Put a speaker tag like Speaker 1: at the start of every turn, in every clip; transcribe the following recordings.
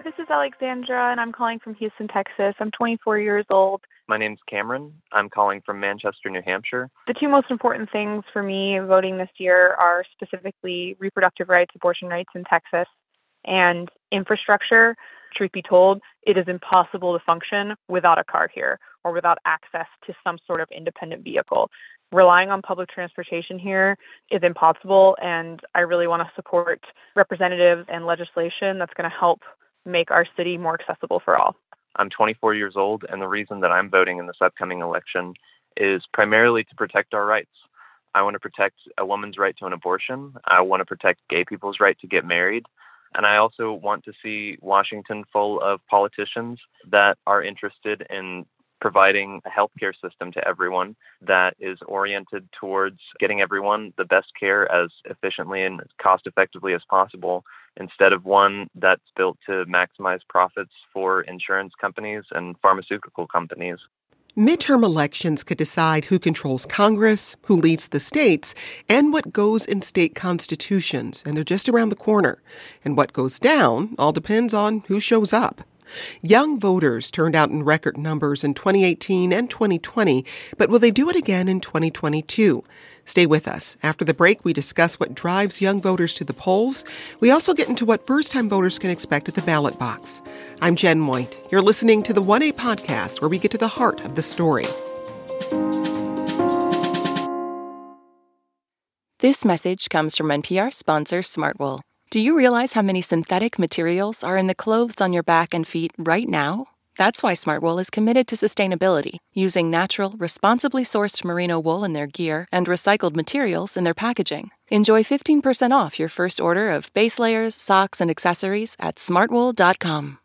Speaker 1: Hi, this is Alexandra, and I'm calling from Houston, Texas. I'm 24 years old.
Speaker 2: My name's Cameron. I'm calling from Manchester, New Hampshire.
Speaker 1: The two most important things for me voting this year are specifically reproductive rights, abortion rights in Texas, and infrastructure. Truth be told, it is impossible to function without a car here or without access to some sort of independent vehicle relying on public transportation here is impossible. And I really want to support representatives and legislation that's going to help make our city more accessible for all.
Speaker 2: I'm 24 years old, and the reason that I'm voting in this upcoming election is primarily to protect our rights. I want to protect a woman's right to an abortion. I want to protect gay people's right to get married. And I also want to see Washington full of politicians that are interested in providing a healthcare system to everyone that is oriented towards getting everyone the best care as efficiently and cost effectively as possible instead of one that's built to maximize profits for insurance companies and pharmaceutical companies.
Speaker 3: Midterm elections could decide who controls Congress, who leads the states, and what goes in state constitutions, and they're just around the corner. And what goes down all depends on who shows up. Young voters turned out in record numbers in 2018 and 2020, but will they do it again in 2022? Stay with us. After the break, we discuss what drives young voters to the polls. We also get into what first time voters can expect at the ballot box. I'm Jen White. You're listening to the 1A podcast, where we get to the heart of the story.
Speaker 4: This message comes from NPR sponsor Smartwool. Do you realize how many synthetic materials are in the clothes on your back and feet right now? That's why Smartwool is committed to sustainability, using natural, responsibly sourced merino wool in their gear and recycled materials in their packaging. Enjoy 15% off your first order of base layers, socks, and accessories at smartwool.com.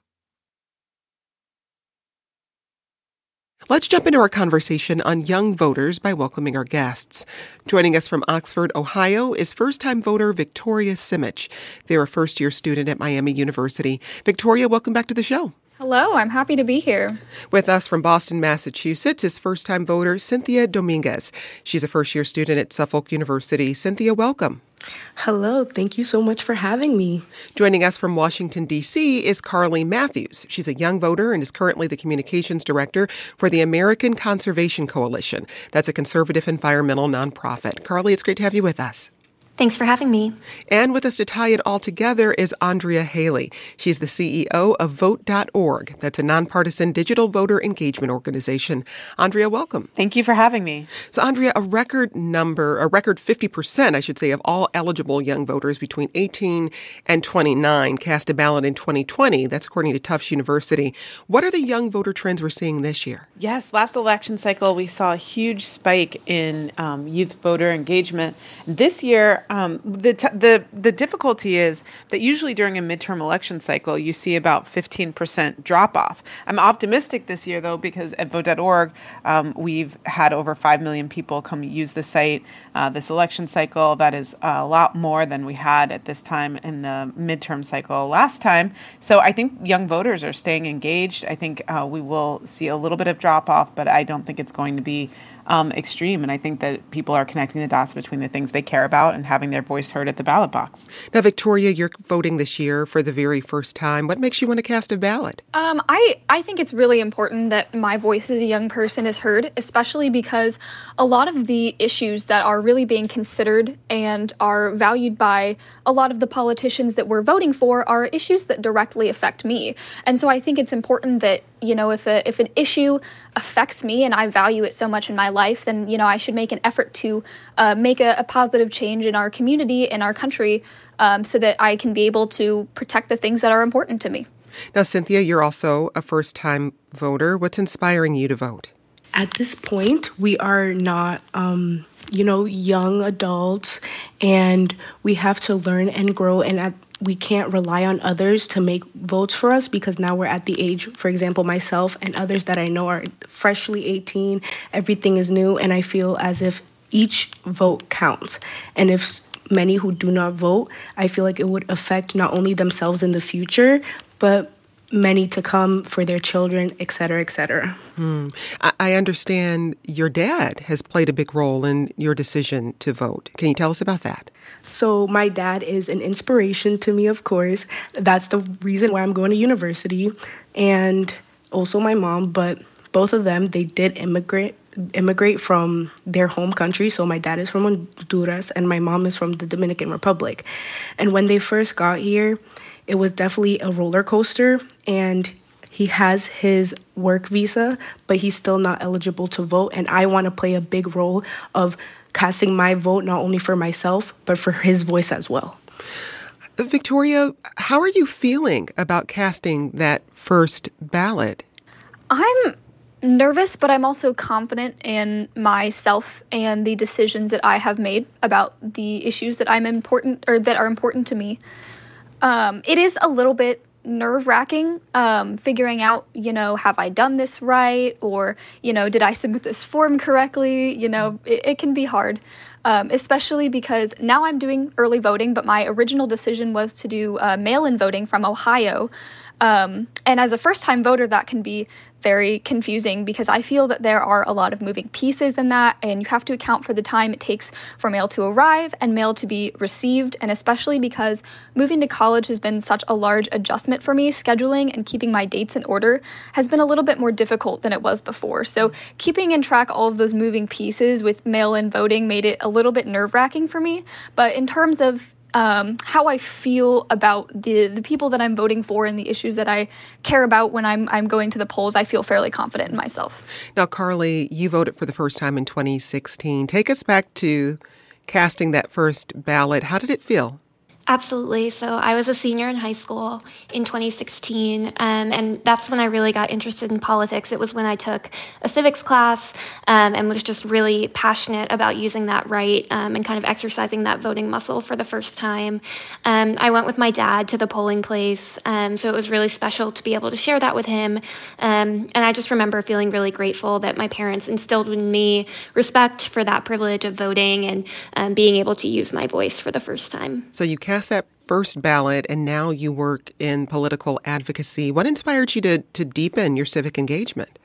Speaker 3: Let's jump into our conversation on young voters by welcoming our guests. Joining us from Oxford, Ohio is first time voter Victoria Simich. They're a first year student at Miami University. Victoria, welcome back to the show.
Speaker 5: Hello, I'm happy to be here.
Speaker 3: With us from Boston, Massachusetts is first time voter Cynthia Dominguez. She's a first year student at Suffolk University. Cynthia, welcome.
Speaker 6: Hello, thank you so much for having me.
Speaker 3: Joining us from Washington, D.C. is Carly Matthews. She's a young voter and is currently the communications director for the American Conservation Coalition. That's a conservative environmental nonprofit. Carly, it's great to have you with us.
Speaker 7: Thanks for having me.
Speaker 3: And with us to tie it all together is Andrea Hailey. She's the CEO of Vote.org. That's a nonpartisan digital voter engagement organization. Andrea, welcome.
Speaker 8: Thank you for having me.
Speaker 3: So, Andrea, a record number, a record 50%, I should say, of all eligible young voters between 18 and 29 cast a ballot in 2020. That's according to Tufts University. What are the young voter trends we're seeing this year?
Speaker 8: Yes, last election cycle, we saw a huge spike in um, youth voter engagement. This year, um, the t- the the difficulty is that usually during a midterm election cycle, you see about 15% drop off. I'm optimistic this year though because at Vote.org, um, we've had over five million people come use the site uh, this election cycle. That is a lot more than we had at this time in the midterm cycle last time. So I think young voters are staying engaged. I think uh, we will see a little bit of drop off, but I don't think it's going to be um, extreme. And I think that people are connecting the dots between the things they care about and having their voice heard at the ballot box.
Speaker 3: Now, Victoria, you're voting this year for the very first time. What makes you want to cast a ballot?
Speaker 5: Um, I, I think it's really important that my voice as a young person is heard, especially because a lot of the issues that are really being considered and are valued by a lot of the politicians that we're voting for are issues that directly affect me. And so I think it's important that you know if a if an issue affects me and I value it so much in my life, then you know I should make an effort to uh, make a, a, positive change in our community in our country, um, so that I can be able to protect the things that are important to me.
Speaker 3: Now, Cynthia, you're also a first time voter. What's inspiring you to vote?
Speaker 6: At this point, we are not. Um, you know, young adults, and we have to learn and grow. And at we can't rely on others to make votes for us because now we're at the age, for example, myself and others that I know are freshly 18, everything is new, and I feel as if each vote counts. And if many who do not vote, I feel like it would affect not only themselves in the future, but many to come for their children, et cetera, et cetera.
Speaker 3: Hmm. I understand your dad has played a big role in your decision to vote. Can you tell us about that?
Speaker 6: So, my dad is an inspiration to me, of course. That's the reason why I'm going to university, and also my mom, but both of them, they did immigrate immigrate from their home country. So my dad is from Honduras and my mom is from the Dominican Republic. And when they first got here, it was definitely a roller coaster and he has his work visa, but he's still not eligible to vote. And I want to play a big role of casting my vote not only for myself, but for his voice as well.
Speaker 3: Victoria, how are you feeling about casting that first ballot?
Speaker 5: I'm nervous, but I'm also confident in myself and the decisions that I have made about the issues that I'm important or that are important to me. Um, it is a little bit nerve wracking um, figuring out, you know, have I done this right? Or, you know, did I submit this form correctly? You know, it, it can be hard. Um, especially because now I'm doing early voting, but my original decision was to do uh, mail in voting from Ohio. Um, and as a first time voter, that can be very confusing because I feel that there are a lot of moving pieces in that, and you have to account for the time it takes for mail to arrive and mail to be received. And especially because moving to college has been such a large adjustment for me, scheduling and keeping my dates in order has been a little bit more difficult than it was before. So, keeping in track all of those moving pieces with mail in voting made it a little bit nerve wracking for me. But in terms of um, how I feel about the the people that I'm voting for and the issues that I care about when I'm I'm going to the polls, I feel fairly confident in myself.
Speaker 3: Now, Carly, you voted for the first time in 2016. Take us back to casting that first ballot. How did it feel?
Speaker 7: Absolutely. So I was a senior in high school in 2016, um, and that's when I really got interested in politics. It was when I took a civics class um, and was just really passionate about using that right um, and kind of exercising that voting muscle for the first time. Um, I went with my dad to the polling place, um, so it was really special to be able to share that with him. Um, and I just remember feeling really grateful that my parents instilled in me respect for that privilege of voting and being able to use my voice for the first time.
Speaker 3: So you that first ballot and now you work in political advocacy. What inspired you to, to deepen your civic engagement?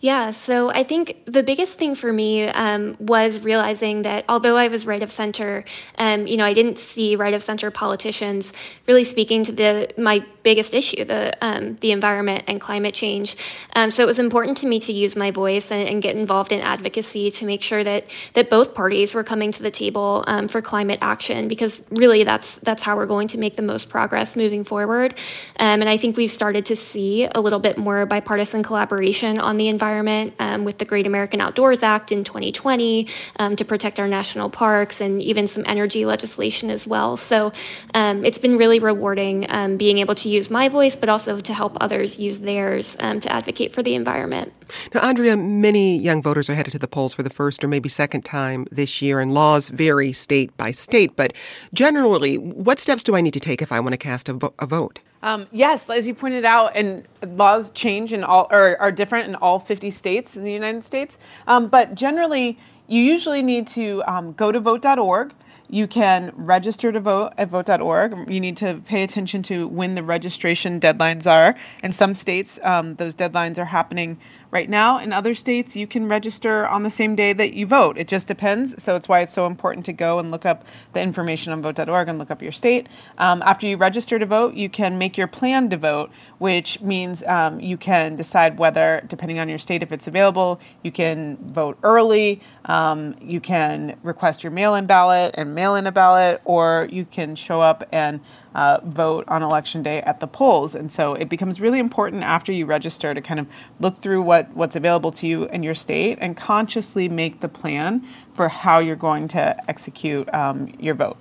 Speaker 7: Yeah, so I think the biggest thing for me um, was realizing that although I was right of center, um, you know, I didn't see right of center politicians really speaking to the my biggest issue, the um, the environment and climate change. Um, so it was important to me to use my voice and, and, get involved in advocacy to make sure that that both parties were coming to the table um, for climate action, because really that's that's how we're going to make the most progress moving forward. Um, and I think we've started to see a little bit more bipartisan collaboration on the environment um, with the Great American Outdoors Act in 2020 um, to protect our national parks and even some energy legislation as well. So it's been really rewarding being able to use my voice, but also to help others use theirs um, to advocate for the environment.
Speaker 3: Now, Andrea, many young voters are headed to the polls for the first or maybe second time this year, and laws vary state by state. But generally, what steps do I need to take if I want to cast a, vo- a vote?
Speaker 8: Um, yes, as you pointed out, and laws change in all or are different in all 50 states in the United States. Um, but generally, you usually need to um, go to vote.org. You can register to vote at vote.org. You need to pay attention to when the registration deadlines are. In some states, um, those deadlines are happening Right now, in other states, you can register on the same day that you vote. It just depends. So it's why it's so important to go and look up the information on vote.org and look up your state. Um, after you register to vote, you can make your plan to vote, which means um, you can decide whether, depending on your state, if it's available, you can vote early, um, you can request your mail in ballot and mail in a ballot, or you can show up and uh, vote on election day at the polls. And so it becomes really important after you register to kind of look through what, what's available to you in your state and consciously make the plan for how you're going to execute um, your vote.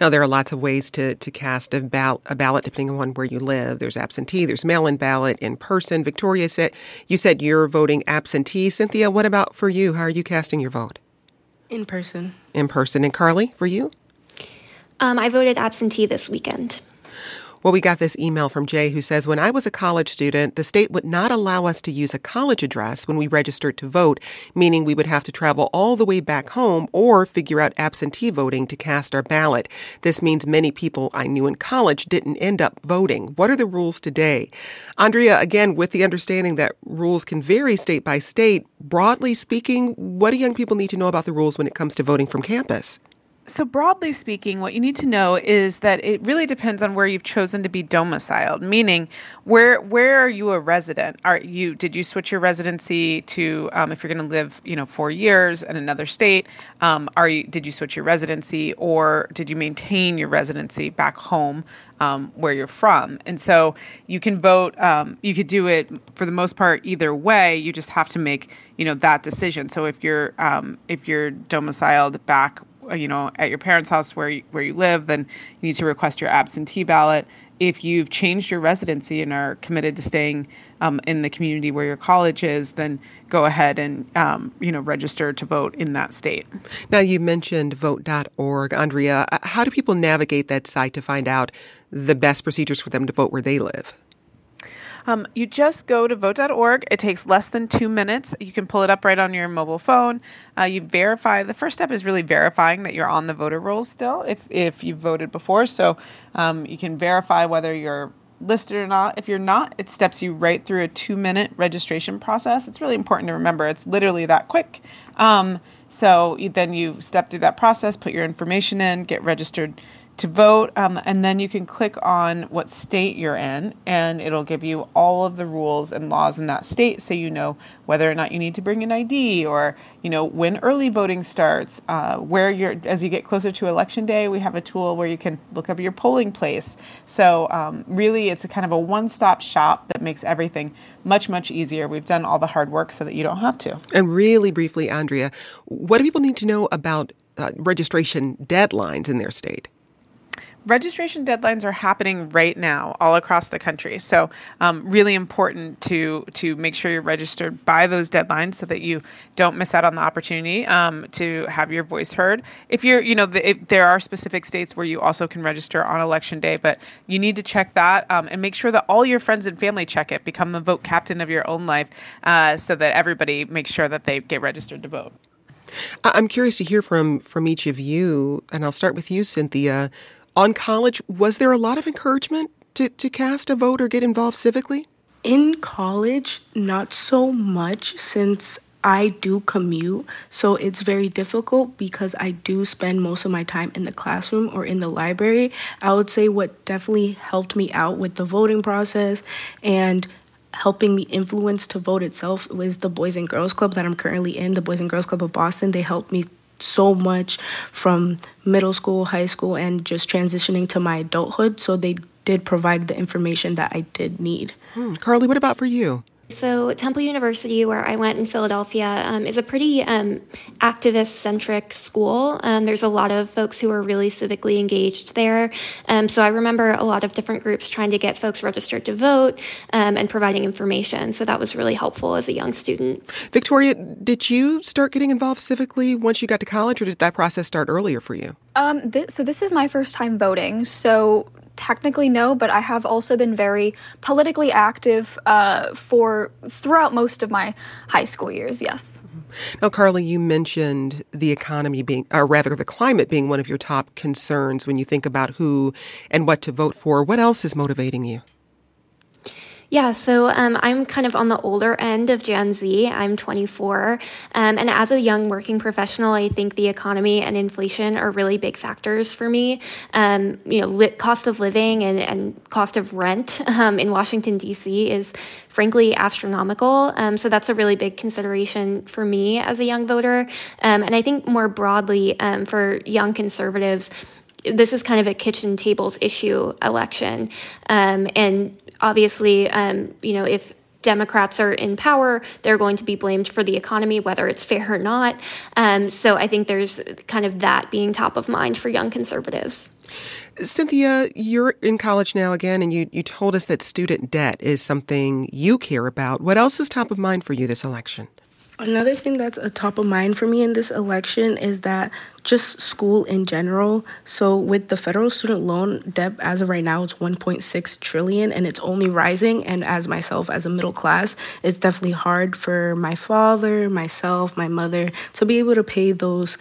Speaker 3: Now, there are lots of ways to, to cast a, ball- a ballot depending on where you live. There's absentee, there's mail in ballot, in person. Victoria said, you said you're voting absentee. Cynthia, what about for you? How are you casting your vote?
Speaker 6: In person.
Speaker 3: In person. And Carly, for you?
Speaker 7: Um, I voted absentee this weekend.
Speaker 3: Well, we got this email from Jay who says When I was a college student, the state would not allow us to use a college address when we registered to vote, meaning we would have to travel all the way back home or figure out absentee voting to cast our ballot. This means many people I knew in college didn't end up voting. What are the rules today? Andrea, again, with the understanding that rules can vary state by state, broadly speaking, what do young people need to know about the rules when it comes to voting from campus?
Speaker 8: So broadly speaking, what you need to know is that it really depends on where you've chosen to be domiciled. Meaning, where where are you a resident? Are you did you switch your residency to um, if you're going to live you know four years in another state? Um, are you did you switch your residency or did you maintain your residency back home um, where you're from? And so you can vote. Um, you could do it for the most part either way. You just have to make you know that decision. So if you're um, if you're domiciled back you know, at your parents' house where you, where you live, then you need to request your absentee ballot. If you've changed your residency and are committed to staying um, in the community where your college is, then go ahead and um, you know register to vote in that state.
Speaker 3: Now you mentioned vote.org, Andrea. Uh, how do people navigate that site to find out the best procedures for them to vote where they live?
Speaker 8: Um, you just go to vote.org. It takes less than two minutes. You can pull it up right on your mobile phone. Uh, you verify. The first step is really verifying that you're on the voter rolls still, if if you've voted before. So um, you can verify whether you're listed or not. If you're not, it steps you right through a two minute registration process. It's really important to remember. It's literally that quick. Um, so then you step through that process, put your information in, get registered to vote, um, and then you can click on what state you're in, and it'll give you all of the rules and laws in that state, so you know whether or not you need to bring an ID, or you know when early voting starts. Uh, where you're as you get closer to election day, we have a tool where you can look up your polling place. So um, really, it's a kind of a one-stop shop that makes everything much much easier. We've done all the hard work so that you don't have to.
Speaker 3: And really briefly, Andrea, what do people need to know about uh, registration deadlines in their state?
Speaker 8: Registration deadlines are happening right now all across the country. So, um, really important to to make sure you're registered by those deadlines so that you don't miss out on the opportunity um, to have your voice heard. If you're, you know, the, there are specific states where you also can register on election day, but you need to check that um, and make sure that all your friends and family check it. Become the vote captain of your own life, uh, so that everybody makes sure that they get registered to vote.
Speaker 3: I'm curious to hear from from each of you, and I'll start with you, Cynthia on college, was there a lot of encouragement to, to cast a vote or get involved civically?
Speaker 6: In college, not so much since I do commute, so it's very difficult because I do spend most of my time in the classroom or in the library. I would say what definitely helped me out with the voting process and helping me influence to vote itself was the Boys and Girls Club that I'm currently in, the Boys and Girls Club of Boston. They helped me so much from middle school, high school, and just transitioning to my adulthood. So they did provide the information that I did need.
Speaker 3: Hmm. Carly, what about for you?
Speaker 7: So, Temple University, where I went in Philadelphia, um, is a pretty um, activist centric school. Um, there's a lot of folks who are really civically engaged there. Um, so, I remember a lot of different groups trying to get folks registered to vote um, and providing information. So, that was really helpful as a young student.
Speaker 3: Victoria, did you start getting involved civically once you got to college, or did that process start earlier for you?
Speaker 5: Um, th- so, this is my first time voting. So, technically no, but I have also been very politically active uh, for throughout most of my high school years. Yes.
Speaker 3: Now, Carly, you mentioned the economy being, or rather, the climate being one of your top concerns when you think about who and what to vote for. What else is motivating you?
Speaker 7: Yeah, so um, I'm kind of on the older end of Gen Z. I'm 24. Um, and as a young working professional, I think the economy and inflation are really big factors for me. Um, you know, li- cost of living and, and cost of rent um, in Washington, D.C. is frankly astronomical. Um, so that's a really big consideration for me as a young voter. Um, and I think more broadly for young conservatives, this is kind of a kitchen tables issue election. Um, and obviously, um, you know, if Democrats are in power, they're going to be blamed for the economy, whether it's fair or not. Um, so I think there's kind of that being top of mind for young conservatives.
Speaker 3: Cynthia, you're in college now again, and you, you told us that student debt is something you care about. What else is top of mind for you this election?
Speaker 6: Another thing that's a top of mind for me in this election is that just school in general. So with the federal student loan debt as of right now it's 1.6 trillion and it's only rising and as myself as a middle class, it's definitely hard for my father, myself, my mother to be able to pay those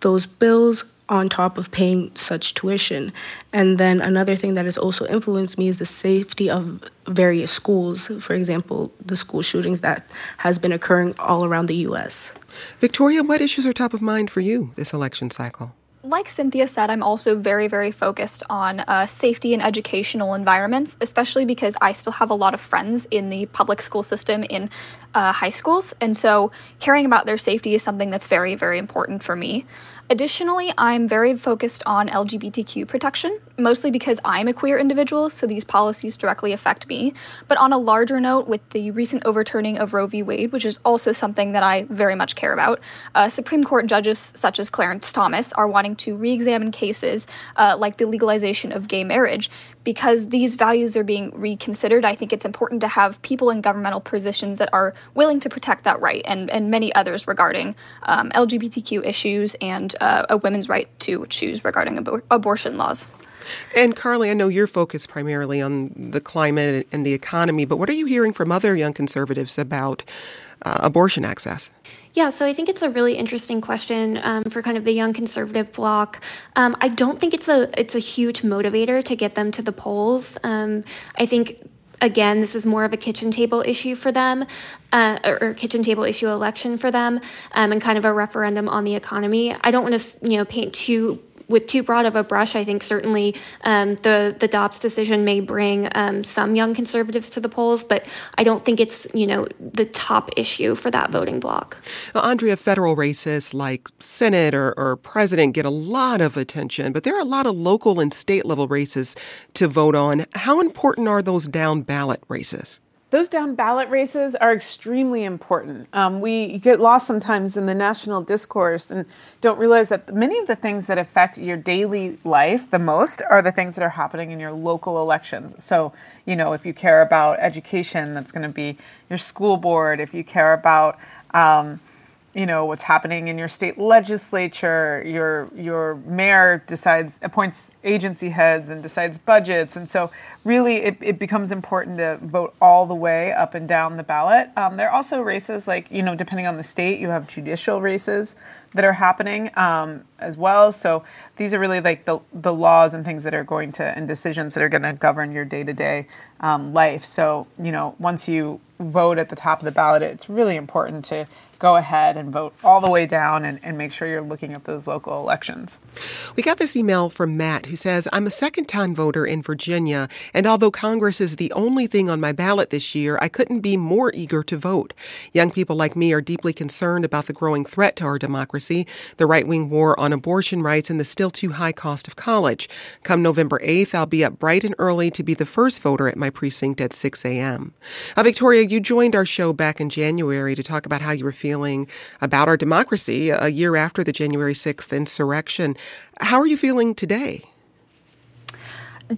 Speaker 6: those bills on top of paying such tuition. And then another thing that has also influenced me is the safety of various schools. For example, the school shootings that has been occurring all around the US.
Speaker 3: Victoria, what issues are top of mind for you this election cycle?
Speaker 5: Like Cynthia said, I'm also very, very focused on uh, safety and educational environments, especially because I still have a lot of friends in the public school system in uh, high schools. And so caring about their safety is something that's very, very important for me. Additionally, I'm very focused on LGBTQ protection, mostly because I'm a queer individual, so these policies directly affect me. But on a larger note, with the recent overturning of Roe v. Wade, which is also something that I very much care about, uh, Supreme Court judges such as Clarence Thomas are wanting to re examine cases uh, like the legalization of gay marriage. Because these values are being reconsidered, I think it's important to have people in governmental positions that are willing to protect that right and, and many others regarding um, LGBTQ issues and uh, a women's right to choose regarding abor- abortion laws.
Speaker 3: And Carly, I know you're focused primarily on the climate and the economy, but what are you hearing from other young conservatives about uh, abortion access?
Speaker 7: Yeah, so I think it's a really interesting question um, for kind of the young conservative bloc. Um, I don't think it's a it's a huge motivator to get them to the polls. Um, I think again, this is more of a kitchen table issue for them, uh, or, kitchen table issue election for them, um, and kind of a referendum on the economy. I don't want to, you know, paint too with too broad of a brush, I think certainly um, the the Dobbs decision may bring um, some young conservatives to the polls, but I don't think it's you know the top issue for that voting bloc.
Speaker 3: Well, Andrea, federal races like Senate or, or president get a lot of attention, but there are a lot of local and state level races to vote on. How important are those down ballot races?
Speaker 8: Those down ballot races are extremely important. Um, we get lost sometimes in the national discourse and don't realize that many of the things that affect your daily life the most are the things that are happening in your local elections. So, you know, if you care about education, that's going to be your school board. If you care about, um, you know what's happening in your state legislature your your mayor decides appoints agency heads and decides budgets. And so really it, it becomes important to vote all the way up and down the ballot. Um, there are also races like you know depending on the state you have judicial races that are happening um, as well. So these are really like the, the laws and things that are going to and decisions that are going to govern your day-to-day um, life so you know once you vote at the top of the ballot it's really important to go ahead and vote all the way down and, and make sure you're looking at those local elections.
Speaker 3: We got this email from Matt who says, I'm a second time voter in Virginia, and although Congress is the only thing on my ballot this year, I couldn't be more eager to vote. Young people like me are deeply concerned about the growing threat to our democracy, the right wing war on abortion rights, and the still too high cost of college. Come November 8th, I'll be up bright and early to be the first voter at my precinct at 6 a.m. Uh, Victoria, you joined our show back in January to talk about how you were feeling feeling about our democracy a year after the January 6th insurrection. How are you feeling today?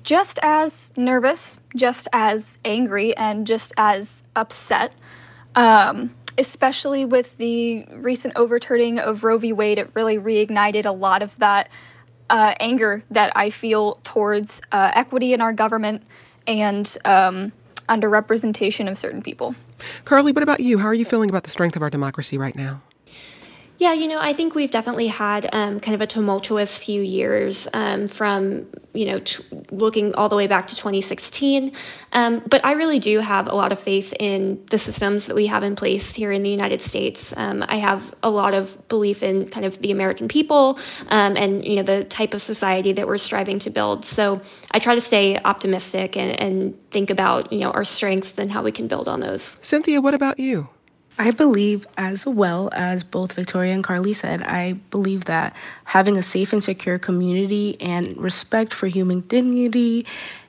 Speaker 5: Just as nervous, just as angry, and just as upset. Um, especially with the recent overturning of Roe v. Wade, it really reignited a lot of that uh, anger that I feel towards uh, equity in our government and um, underrepresentation of certain people.
Speaker 3: Carly, what about you? How are you feeling about the strength of our democracy right now?
Speaker 7: Yeah, you know, I think we've definitely had um, kind of a tumultuous few years um, from, you know, t- looking all the way back to 2016. Um, but I really do have a lot of faith in the systems that we have in place here in the United States. Um, I have a lot of belief in kind of the American people um, and, you know, the type of society that we're striving to build. So I try to stay optimistic and, and think about, you know, our strengths and how we can build on those.
Speaker 3: Cynthia, what about you?
Speaker 6: I believe, as well as both Victoria and Carly said, I believe that having a safe and secure community and respect for human dignity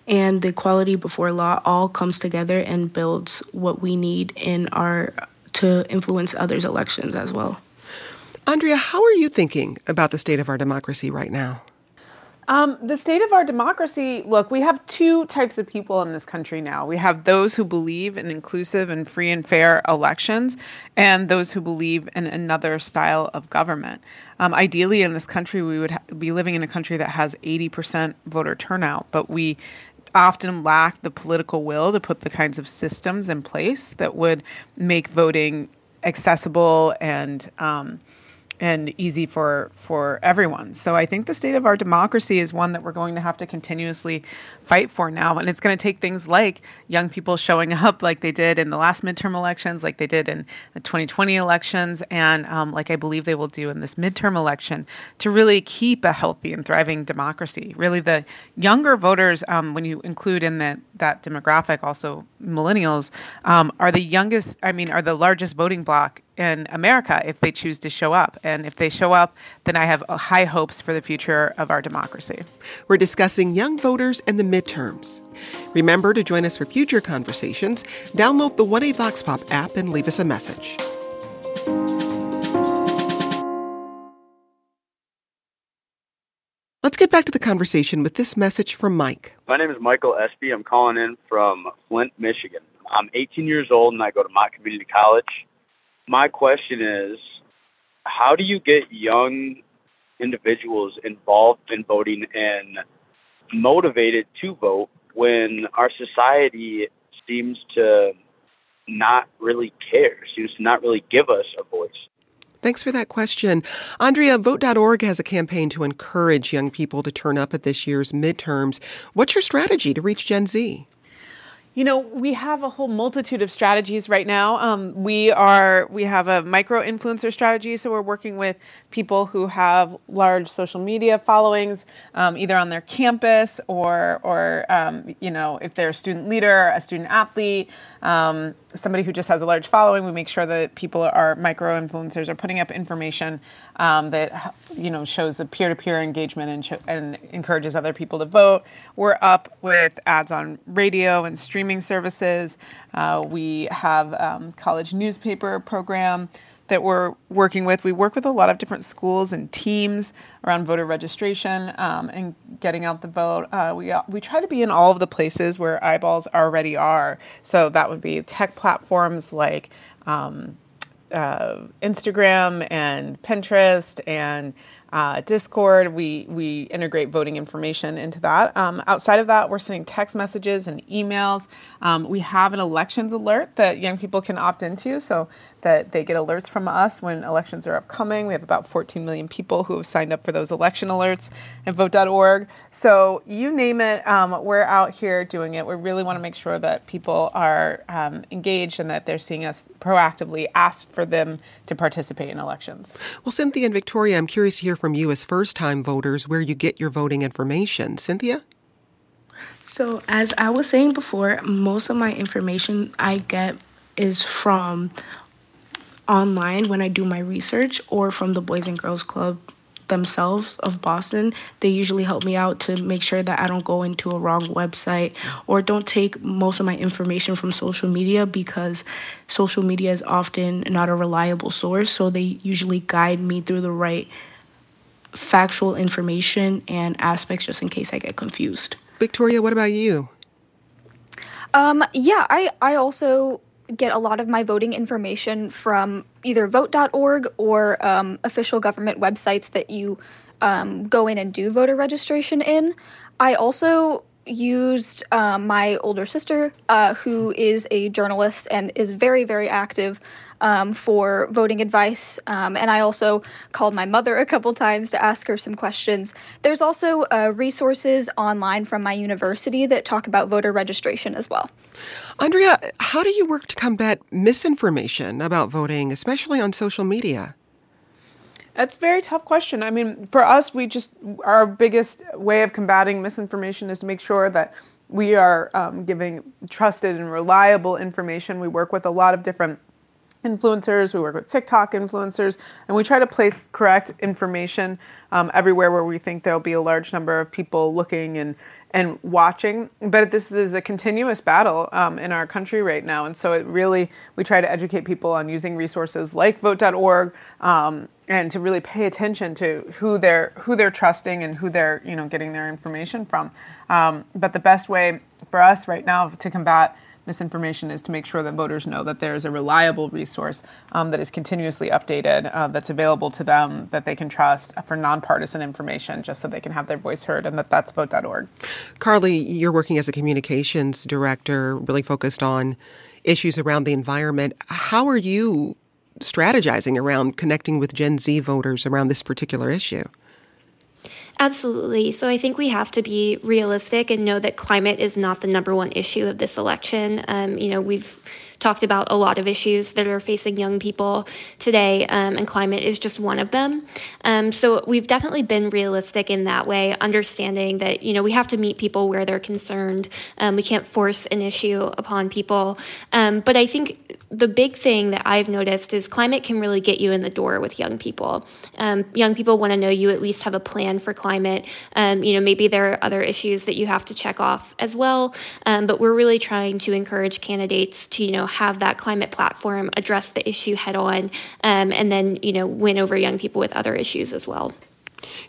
Speaker 6: and the equality before law all comes together and builds what we need in our to influence others' elections as well.
Speaker 3: Andrea, how are you thinking about the state of our democracy right now?
Speaker 8: Um, the state of our democracy look, we have two types of people in this country now. We have those who believe in inclusive and free and fair elections, and those who believe in another style of government. Um, ideally, in this country, we would ha- be living in a country that has 80% voter turnout, but we often lack the political will to put the kinds of systems in place that would make voting accessible and um, and easy for for everyone. So I think the state of our democracy is one that we're going to have to continuously fight for now, and it's going to take things like young people showing up, like they did in the last midterm elections, like they did in the 2020 elections, and um, like I believe they will do in this midterm election, to really keep a healthy and thriving democracy. Really, the younger voters, um, when you include in that that demographic also millennials, um, are the youngest. I mean, are the largest voting bloc in America if they choose to show up. And if they show up, then I have high hopes for the future of our democracy.
Speaker 3: We're discussing young voters and the midterms. Remember to join us for future conversations. Download the 1A Vox Pop app and leave us a message. Let's get back to the conversation with this message from Mike.
Speaker 9: My name is Michael Espy. I'm calling in from Flint, Michigan. I'm 18 years old and I go to Mott Community College my question is how do you get young individuals involved in voting and motivated to vote when our society seems to not really care, seems to not really give us a voice?
Speaker 3: Thanks for that question. Andrea, Vote.org has a campaign to encourage young people to turn up at this year's midterms. What's your strategy to reach Gen Z?
Speaker 8: You know, we have a whole multitude of strategies right now. Um, we are we have a micro influencer strategy, so we're working with people who have large social media followings, um, either on their campus or or um, you know if they're a student leader, a student athlete, um, somebody who just has a large following. We make sure that people are micro influencers are putting up information um, that you know shows the peer to peer engagement and, and encourages other people to vote. We're up with ads on radio and streaming services. Uh, we have um, college newspaper program that we're working with. We work with a lot of different schools and teams around voter registration um, and getting out the vote. Uh, we we try to be in all of the places where eyeballs already are. So that would be tech platforms like um, uh, Instagram and Pinterest and uh, Discord. We we integrate voting information into that. Um, outside of that, we're sending text messages and emails. Um, we have an elections alert that young people can opt into. So that they get alerts from us when elections are upcoming. We have about 14 million people who have signed up for those election alerts at vote.org. So you name it, um, we're out here doing it. We really want to make sure that people are um, engaged and that they're seeing us proactively ask for them to participate in elections.
Speaker 3: Well, Cynthia and Victoria, I'm curious to hear from you as first time voters where you get your voting information. Cynthia?
Speaker 6: So, as I was saying before, most of my information I get is from online when I do my research or from the Boys and Girls Club themselves of Boston. They usually help me out to make sure that I don't go into a wrong website or don't take most of my information from social media because social media is often not a reliable source. So they usually guide me through the right factual information and aspects just in case I get confused.
Speaker 3: Victoria, what about you?
Speaker 5: Um, yeah, I, I also get a lot of my voting information from either vote.org or um, official government websites that you um, go in and do voter registration in. I also used um, my older sister, uh, who is a journalist and is very, very active um, for voting advice. Um, and I also called my mother a couple times to ask her some questions. There's also uh, resources online from my university that talk about voter registration as well.
Speaker 3: Andrea, how do you work to combat misinformation about voting, especially on social media?
Speaker 8: That's a very tough question. I mean, for us, we just, our biggest way of combating misinformation is to make sure that we are um, giving trusted and reliable information. We work with a lot of different influencers, we work with TikTok influencers, and we try to place correct information um, everywhere where we think there'll be a large number of people looking and and watching. But this is a continuous battle um, in our country right now, and so it really we try to educate people on using resources like Vote.org. Um, and to really pay attention to who they're who they're trusting and who they're you know getting their information from. Um, but the best way for us right now to combat misinformation is to make sure that voters know that there is a reliable resource um, that is continuously updated, uh, that's available to them, that they can trust for nonpartisan information, just so they can have their voice heard, and that that's vote.org.
Speaker 3: Carly, you're working as a communications director, really focused on issues around the environment. How are you strategizing around connecting with Gen Z voters around this particular issue?
Speaker 7: Absolutely. So I think we have to be realistic and know that climate is not the number one issue of this election. Um, you know, we've talked about a lot of issues that are facing young people today, um, and climate is just one of them. Um, so we've definitely been realistic in that way, understanding that you know we have to meet people where they're concerned. Um, we can't force an issue upon people. Um, but I think the big thing that I've noticed is climate can really get you in the door with young people. Um, young people want to know you at least have a plan for climate. Um, you know, maybe there are other issues that you have to check off as well. but we're really trying to encourage candidates to you know have that climate platform address the issue head on um, and then, you know, win over young people with other issues as well.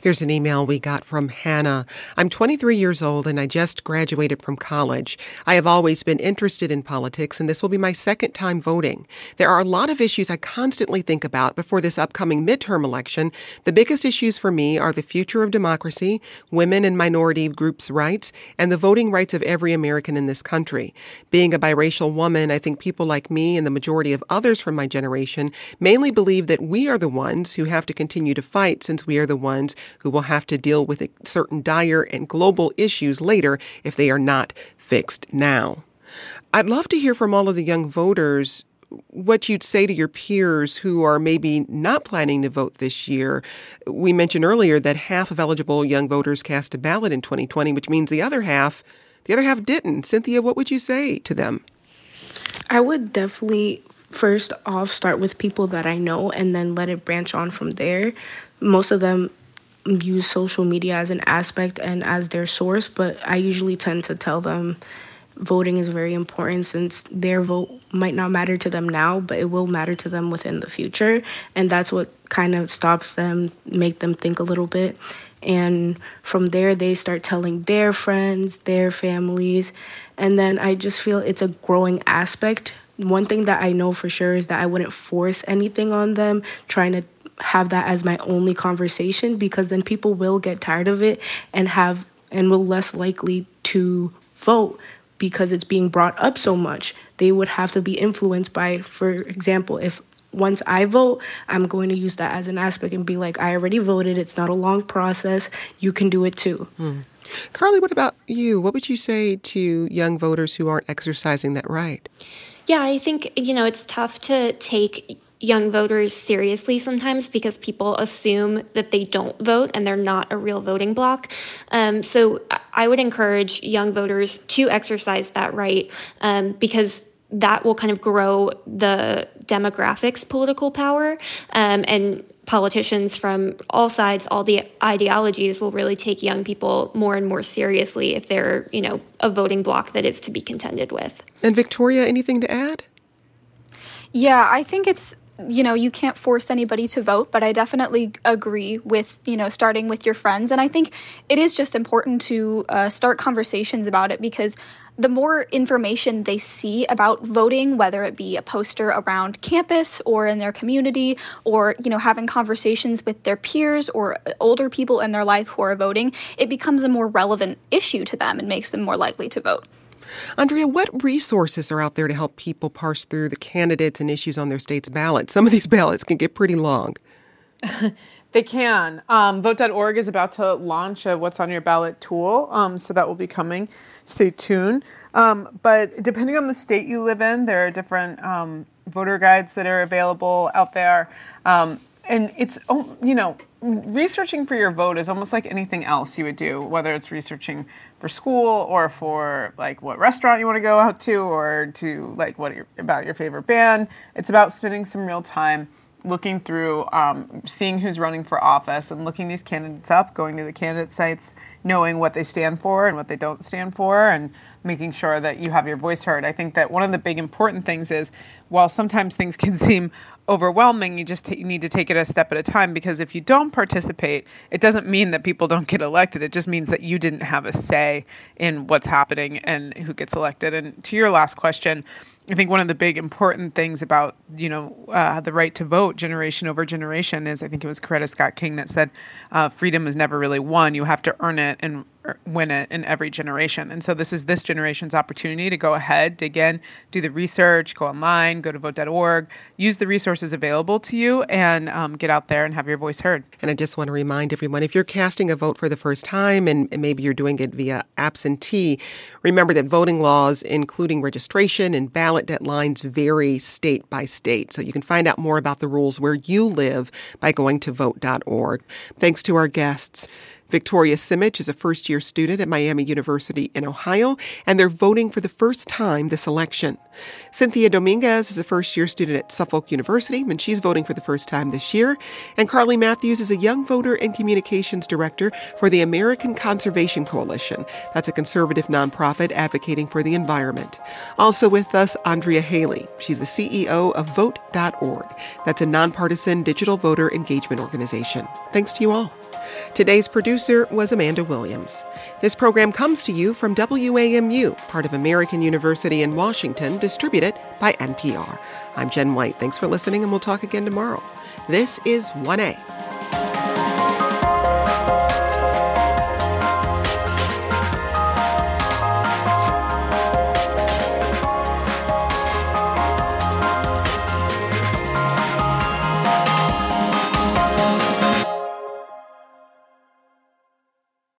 Speaker 3: Here's an email we got from Hannah. I'm 23 years old and I just graduated from college. I have always been interested in politics and this will be my second time voting. There are a lot of issues I constantly think about before this upcoming midterm election. The biggest issues for me are the future of democracy, women and minority groups' rights, and the voting rights of every American in this country. Being a biracial woman, I think people like me and the majority of others from my generation mainly believe that we are the ones who have to continue to fight since we are the ones ones who will have to deal with certain dire and global issues later if they are not fixed now. I'd love to hear from all of the young voters what you'd say to your peers who are maybe not planning to vote this year. We mentioned earlier that half of eligible young voters cast a ballot in 2020, which means the other half, the other half didn't. Cynthia, what would you say to them?
Speaker 6: I would definitely first off start with people that I know and then let it branch on from there. Most of them use social media as an aspect and as their source, but I usually tend to tell them voting is very important since their vote might not matter to them now, but it will matter to them within the future. And that's what kind of stops them, make them think a little bit. And from there, they start telling their friends, their families. And then I just feel it's a growing aspect. One thing that I know for sure is that I wouldn't force anything on them, trying to have that as my only conversation because then people will get tired of it and have and will less likely to vote because it's being brought up so much. They would have to be influenced by, for example, if once I vote, I'm going to use that as an aspect and be like, I already voted. It's not a long process. You can do it too. Hmm.
Speaker 3: Carly, what about you? What would you say to young voters who aren't exercising that right?
Speaker 7: Yeah, I think, you know, it's tough to take young voters seriously sometimes because people assume that they don't vote and they're not a real voting bloc. Um, so I would encourage young voters to exercise that right um, because that will kind of grow the demographics political power um, and politicians from all sides all the ideologies will really take young people more and more seriously if they're you know a voting bloc that is to be contended with
Speaker 3: and victoria anything to add
Speaker 5: yeah i think it's you know, you can't force anybody to vote, but I definitely agree with, you know, starting with your friends. And I think it is just important to uh, start conversations about it because the more information they see about voting, whether it be a poster around campus or in their community, or, you know, having conversations with their peers or older people in their life who are voting, it becomes a more relevant issue to them and makes them more likely to vote.
Speaker 3: Andrea, what resources are out there to help people parse through the candidates and issues on their state's ballot? Some of these ballots can get pretty long.
Speaker 8: they can. Um, Vote.org is about to launch a What's on Your Ballot tool, um, so that will be coming. Stay tuned. Um, but depending on the state you live in, there are different um, voter guides that are available out there. Um, and it's, oh, you know, researching for your vote is almost like anything else you would do, whether it's researching for school or for like what restaurant you want to go out to or to like what your, about your favorite band. It's about spending some real time looking through, um, seeing who's running for office and looking these candidates up, going to the candidate sites, knowing what they stand for and what they don't stand for, and making sure that you have your voice heard. I think that one of the big important things is while sometimes things can seem overwhelming, you just t- you need to take it a step at a time because if you don't participate, it doesn't mean that people don't get elected. It just means that you didn't have a say in what's happening and who gets elected. And to your last question, I think one of the big important things about you know uh, the right to vote generation over generation is I think it was Coretta Scott King that said uh, freedom is never really won. You have to earn it and win it in every generation. And so this is this generation's opportunity to go ahead, dig in, do the research, go online, go to vote.org, use the resources available to you, and um, get out there and have your voice heard.
Speaker 3: And I just want to remind everyone if you're casting a vote for the first time and maybe you're doing it via absentee, remember that voting laws, including registration and ballot deadlines, vary state by state. So you can find out more about the rules where you live by going to vote.org. Thanks to our guests. Victoria Simich is a first year student at Miami University in Ohio, and they're voting for the first time this election. Cynthia Dominguez is a first year student at Suffolk University, and she's voting for the first time this year. And Carly Matthews is a young voter and communications director for the American Conservation Coalition. That's a conservative nonprofit advocating for the environment. Also with us, Andrea Hailey. She's the CEO of Vote.org. That's a nonpartisan digital voter engagement organization. Thanks to you all. Today's producer was Amanda Williams. This program comes to you from WAMU, part of American University in Washington, distributed by NPR. I'm Jen White. Thanks for listening, and we'll talk again tomorrow. This is 1A.